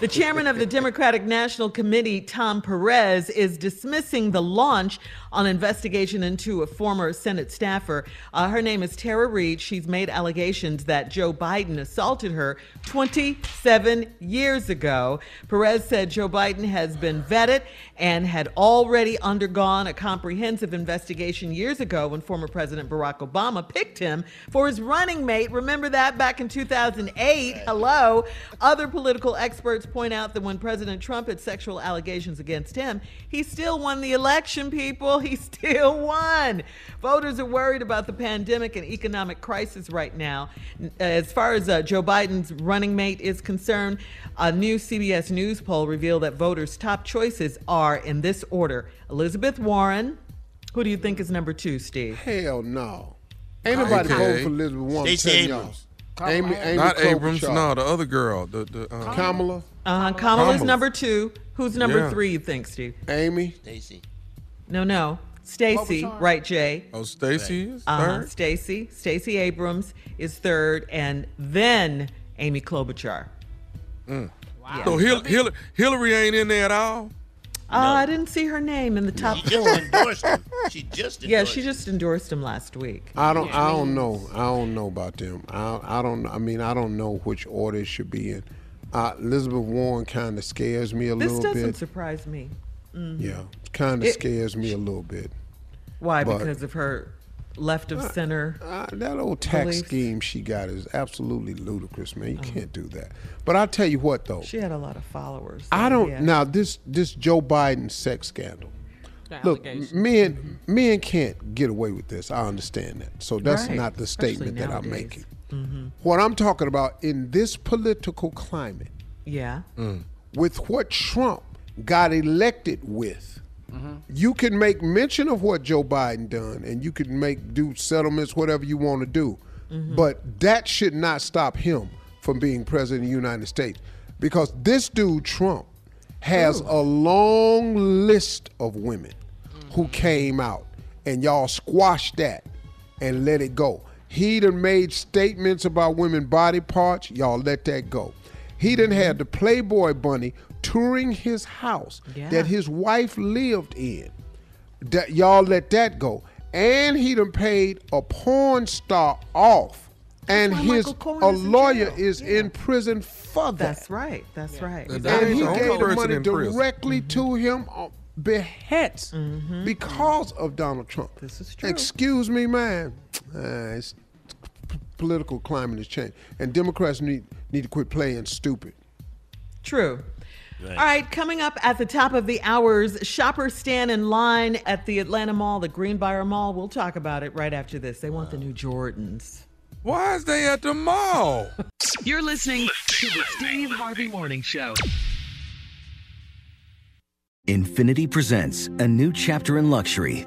The chairman of the Democratic National Committee, Tom Perez, is dismissing the launch on investigation into a former Senate staffer. Uh, her name is Tara Reade. She's made allegations that Joe Biden assaulted her 27 years ago. Perez said Joe Biden has been vetted and had already undergone a comprehensive investigation years ago when former President Barack Obama picked him for his running mate. Remember that back in 2008? Hello. Other political experts point out that when President Trump had sexual allegations against him, he still won the election, people. He still won. Voters are worried about the pandemic and economic crisis right now. As far as uh, Joe Biden's running mate is concerned, a new CBS News poll revealed that voters' top choices are in this order Elizabeth Warren. Who do you think is number two, Steve? Hell no. Ain't nobody Okay. voting for Elizabeth Warren. Stacey telling y'all. Amy, Amy Not Klobuchar. Abrams, no, the other girl. The, the, uh, Kamala. Uh, Kamala's Kamala. number two. Who's number Yeah. three, you think, Steve? Amy. Stacey. No, no. Stacey, right, Jay? Oh, Stacey is Uh-huh. third? Stacey. Stacey Abrams is third, and then Amy Klobuchar. Mm. Wow. So Hil- Hil- Hillary ain't in there at all? Uh, I didn't see her name in the top She just endorsed him. She just yeah, endorsed she just endorsed him last week. I don't. I don't know. I don't know about them. I. I don't. I mean, I don't know which order it should be in. Uh, Elizabeth Warren kind of scares me a This little bit. This doesn't surprise me. Mhm. Yeah, kind of scares me a little bit. Why? But- because of her left of center. Uh, that old tax beliefs? scheme she got is absolutely ludicrous, man. You can't do that. But I'll tell you what, though. She had a lot of followers. I don't yeah. now this this Joe Biden sex scandal. The Look, allegations. men men can't get away with this. I understand that. So that's Right, not the especially statement that I'm making. Mhm. What I'm talking about in this political climate, Yeah. with what Trump got elected with, you can make mention of what Joe Biden done, and you can make do settlements, whatever you want to do, Mm-hmm. but that should not stop him from being president of the United States, because this dude Trump has a long list of women who came out, and y'all squashed that and let it go. He done made statements about women body parts. Y'all let that go. He done had the Playboy Bunny touring his house Yeah. that his wife lived in. That y'all let that go. And he done paid a porn star off. and his a is lawyer jail. is in prison for that. That's right. That's right. And and he gave the money in prison. directly to him on behest because of Donald Trump. Mm-hmm. This is true. Excuse me, man. Uh, it's, political climate has changed, and Democrats need need to quit playing stupid. True. All right, coming up at the top of the hours, shoppers stand in line at the Atlanta Mall, the Greenbriar Mall. We'll talk about it right after this. They want the new Jordans. Why is they at the mall? You're listening to the Steve Harvey Morning Show. INFINITI presents a new chapter in luxury,